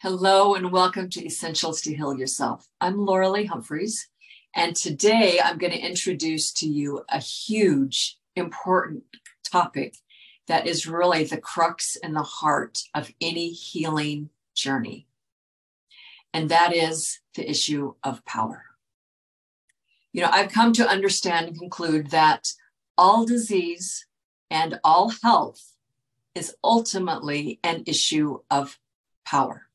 Hello and welcome to Essentials to Heal Yourself. I'm Loralee Humpherys, and today I'm going to introduce to you a huge, important topic that is really the crux and the heart of any healing journey. And that is the issue of power. You know, I've come to understand and conclude that all disease and all health is ultimately an issue of power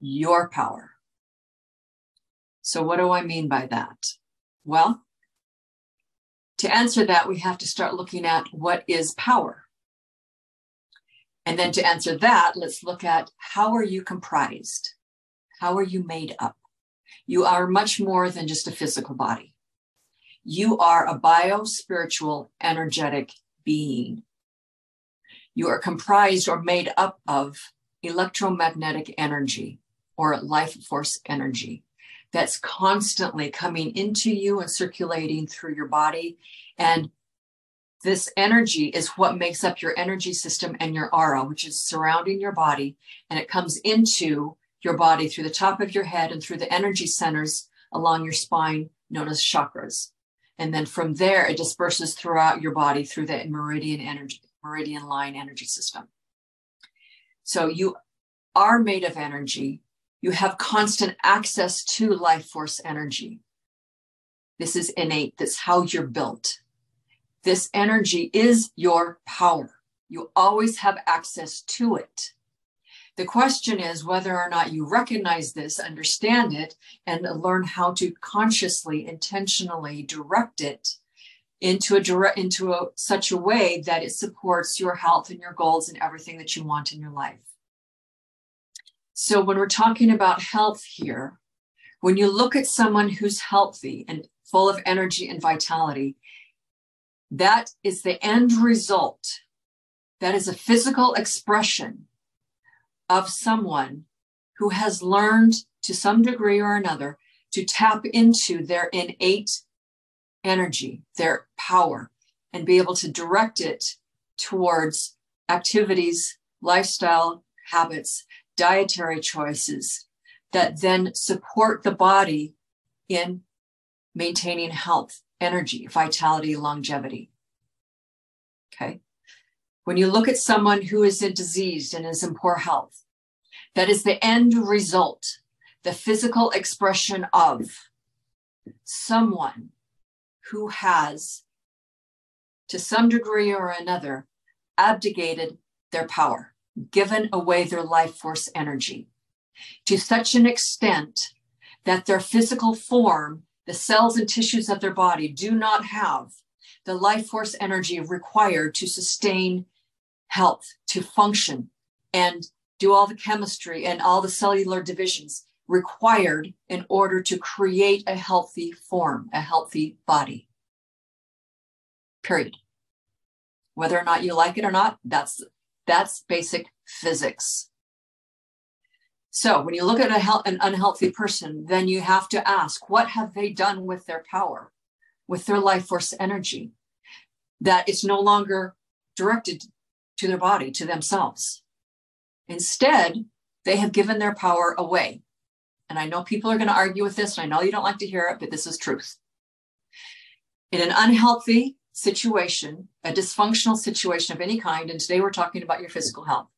your power. So, what do I mean by that? Well, to answer that, we have to start looking at what is power. And then to answer that, let's look at how are you comprised? How are you made up? You are much more than just a physical body. You are a bio spiritual, energetic being. You are comprised or made up of electromagnetic energy, or life force energy that's constantly coming into you and circulating through your body. And this energy is what makes up your energy system and your aura, which is surrounding your body. And it comes into your body through the top of your head and through the energy centers along your spine, known as chakras. And then from there, it disperses throughout your body through the meridian energy, meridian line energy system. So you are made of energy you have constant access to life force energy. This is innate. That's how you're built. This energy is your power. You always have access to it. The question is whether or not you recognize this, understand it, and learn how to consciously, intentionally direct it into a direct into a, such a way that it supports your health and your goals and everything that you want in your life. So, when we're talking about health here, when you look at someone who's healthy and full of energy and vitality, that is the end result. That is a physical expression of someone who has learned to some degree or another to tap into their innate energy, their power, and be able to direct it towards activities, lifestyle habits dietary choices that then support the body in maintaining health, energy, vitality, longevity. Okay. When you look at someone who is diseased and is in poor health, that is the end result, the physical expression of someone who has, to some degree or another, abdicated their power given away their life force energy to such an extent that their physical form, the cells and tissues of their body, do not have the life force energy required to sustain health, to function, and do all the chemistry and all the cellular divisions required in order to create a healthy form, a healthy body. Period. Whether or not you like it or not, that's that's basic physics. So when you look at a an unhealthy person, then you have to ask, what have they done with their power, with their life force energy, that it's no longer directed to their body, to themselves. Instead, they have given their power away. And I know people are going to argue with this, and I know you don't like to hear it, but this is truth. In an unhealthy situation, a dysfunctional situation of any kind, and today we're talking about your physical health.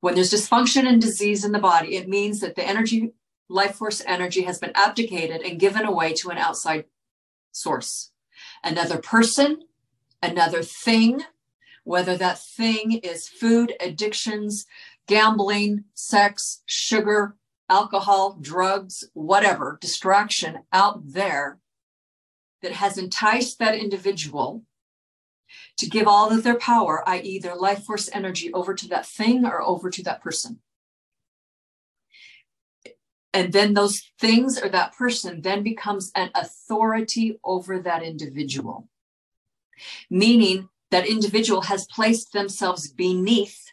When there's dysfunction and disease in the body, it means that the energy, life force energy, has been abdicated and given away to an outside source. Another person, another thing, whether that thing is food, addictions, gambling, sex, sugar, alcohol, drugs, whatever, distraction out there that has enticed that individual to give all of their power, i.e., their life force energy, over to that thing or over to that person. And then those things or that person then becomes an authority over that individual, meaning that individual has placed themselves beneath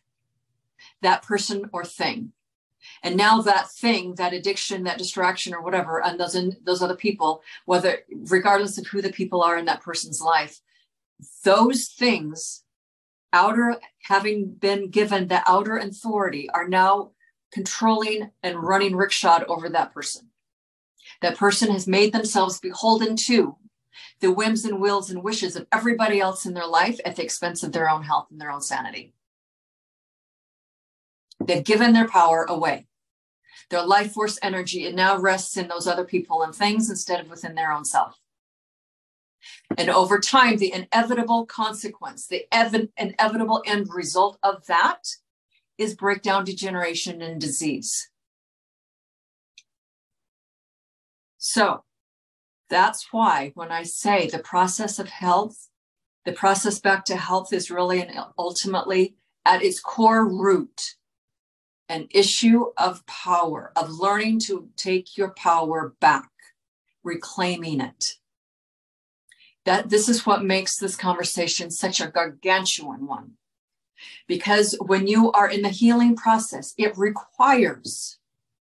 that person or thing. And now that thing, that addiction, that distraction, or whatever, and those those other people, whether regardless of who the people are in that person's life, those things, outer having been given the outer authority, are now controlling and running rickshaw over that person. That person has made themselves beholden to the whims and wills and wishes of everybody else in their life at the expense of their own health and their own sanity. They've given their power away. Their life force energy, it now rests in those other people and things instead of within their own self. And over time, the inevitable consequence, the ev- inevitable end result of that is breakdown, degeneration, and disease. So that's why when I say the process of health, the process back to health is really and ultimately at its core root an issue of power, of learning to take your power back, reclaiming it. That this is what makes this conversation such a gargantuan one. Because when you are in the healing process, it requires,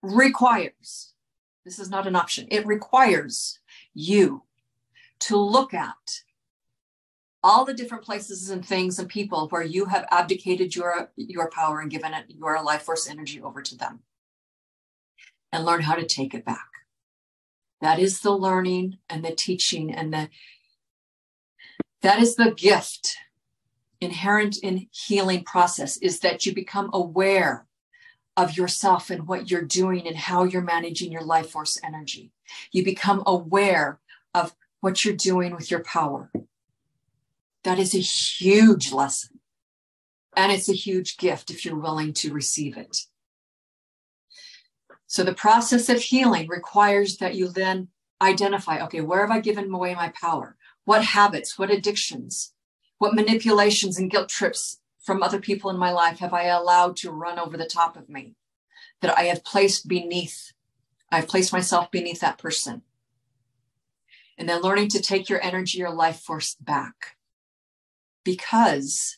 requires, this is not an option, it requires you to look at all the different places and things and people where you have abdicated your your power and given it your life force energy over to them. And learn how to take it back. That is the learning and the teaching and the that is the gift inherent in healing process is that you become aware of yourself and what you're doing and how you're managing your life force energy. You become aware of what you're doing with your power that is a huge lesson. And it's a huge gift if you're willing to receive it. So the process of healing requires that you then identify okay, where have I given away my power? What habits, what addictions, what manipulations and guilt trips from other people in my life have I allowed to run over the top of me that I have placed beneath? I've placed myself beneath that person. And then learning to take your energy, your life force back because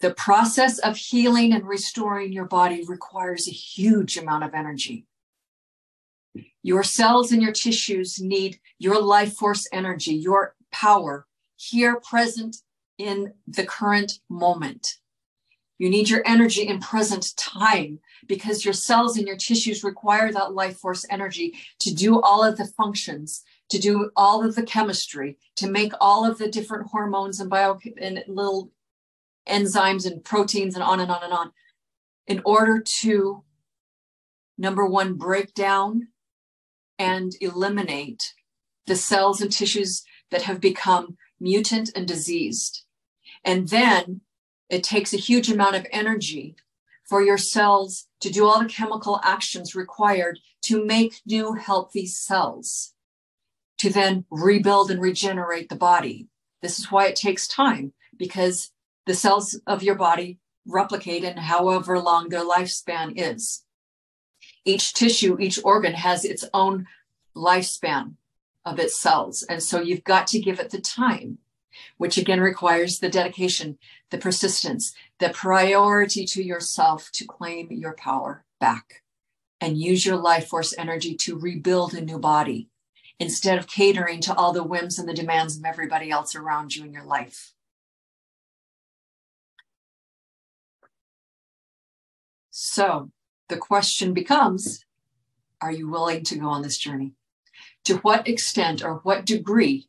the process of healing and restoring your body requires a huge amount of energy. Your cells and your tissues need your life force energy, your power here present in the current moment. You need your energy in present time because your cells and your tissues require that life force energy to do all of the functions to do all of the chemistry, to make all of the different hormones and bio and little enzymes and proteins and on and on and on, in order to number one, break down and eliminate the cells and tissues that have become mutant and diseased. And then it takes a huge amount of energy for your cells to do all the chemical actions required to make new healthy cells to then rebuild and regenerate the body. This is why it takes time because the cells of your body replicate in however long their lifespan is. Each tissue, each organ has its own lifespan of its cells. And so you've got to give it the time, which again requires the dedication, the persistence, the priority to yourself to claim your power back and use your life force energy to rebuild a new body instead of catering to all the whims and the demands of everybody else around you in your life. So the question becomes Are you willing to go on this journey? To what extent or what degree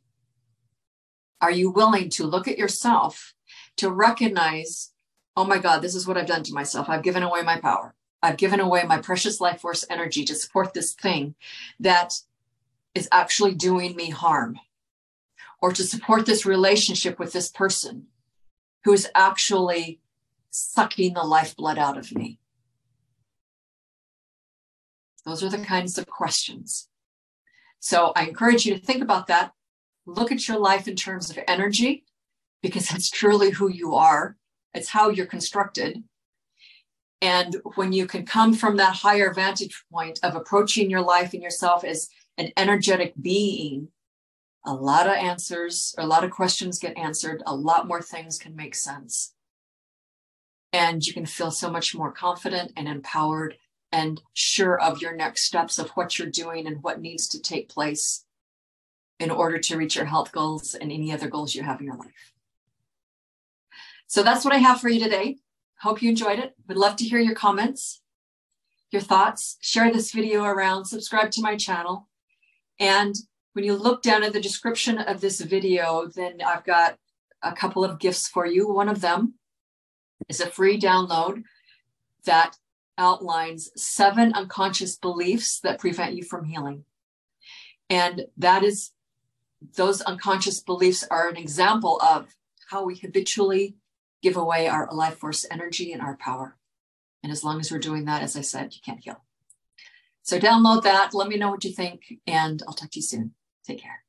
are you willing to look at yourself to recognize, oh my God, this is what I've done to myself? I've given away my power. I've given away my precious life force energy to support this thing that is actually doing me harm or to support this relationship with this person who is actually sucking the lifeblood out of me? Those are the kinds of questions. So I encourage you to think about that. Look at your life in terms of energy, because that's truly who you are. It's how you're constructed. And when you can come from that higher vantage point of approaching your life and yourself as an energetic being, a lot of answers, a lot of questions get answered, a lot more things can make sense. And you can feel so much more confident and empowered and sure of your next steps of what you're doing and what needs to take place in order to reach your health goals and any other goals you have in your life. So that's what I have for you today. Hope you enjoyed it. Would love to hear your comments. your thoughts, share this video around, subscribe to my channel. And when you look down at the description of this video, then I've got a couple of gifts for you. One of them is a free download that outlines seven unconscious beliefs that prevent you from healing. And that is, those unconscious beliefs are an example of how we habitually give away our life force energy and our power. And as long as we're doing that, as I said, you can't heal. So download that. Let me know what you think, and I'll talk to you soon. Take care.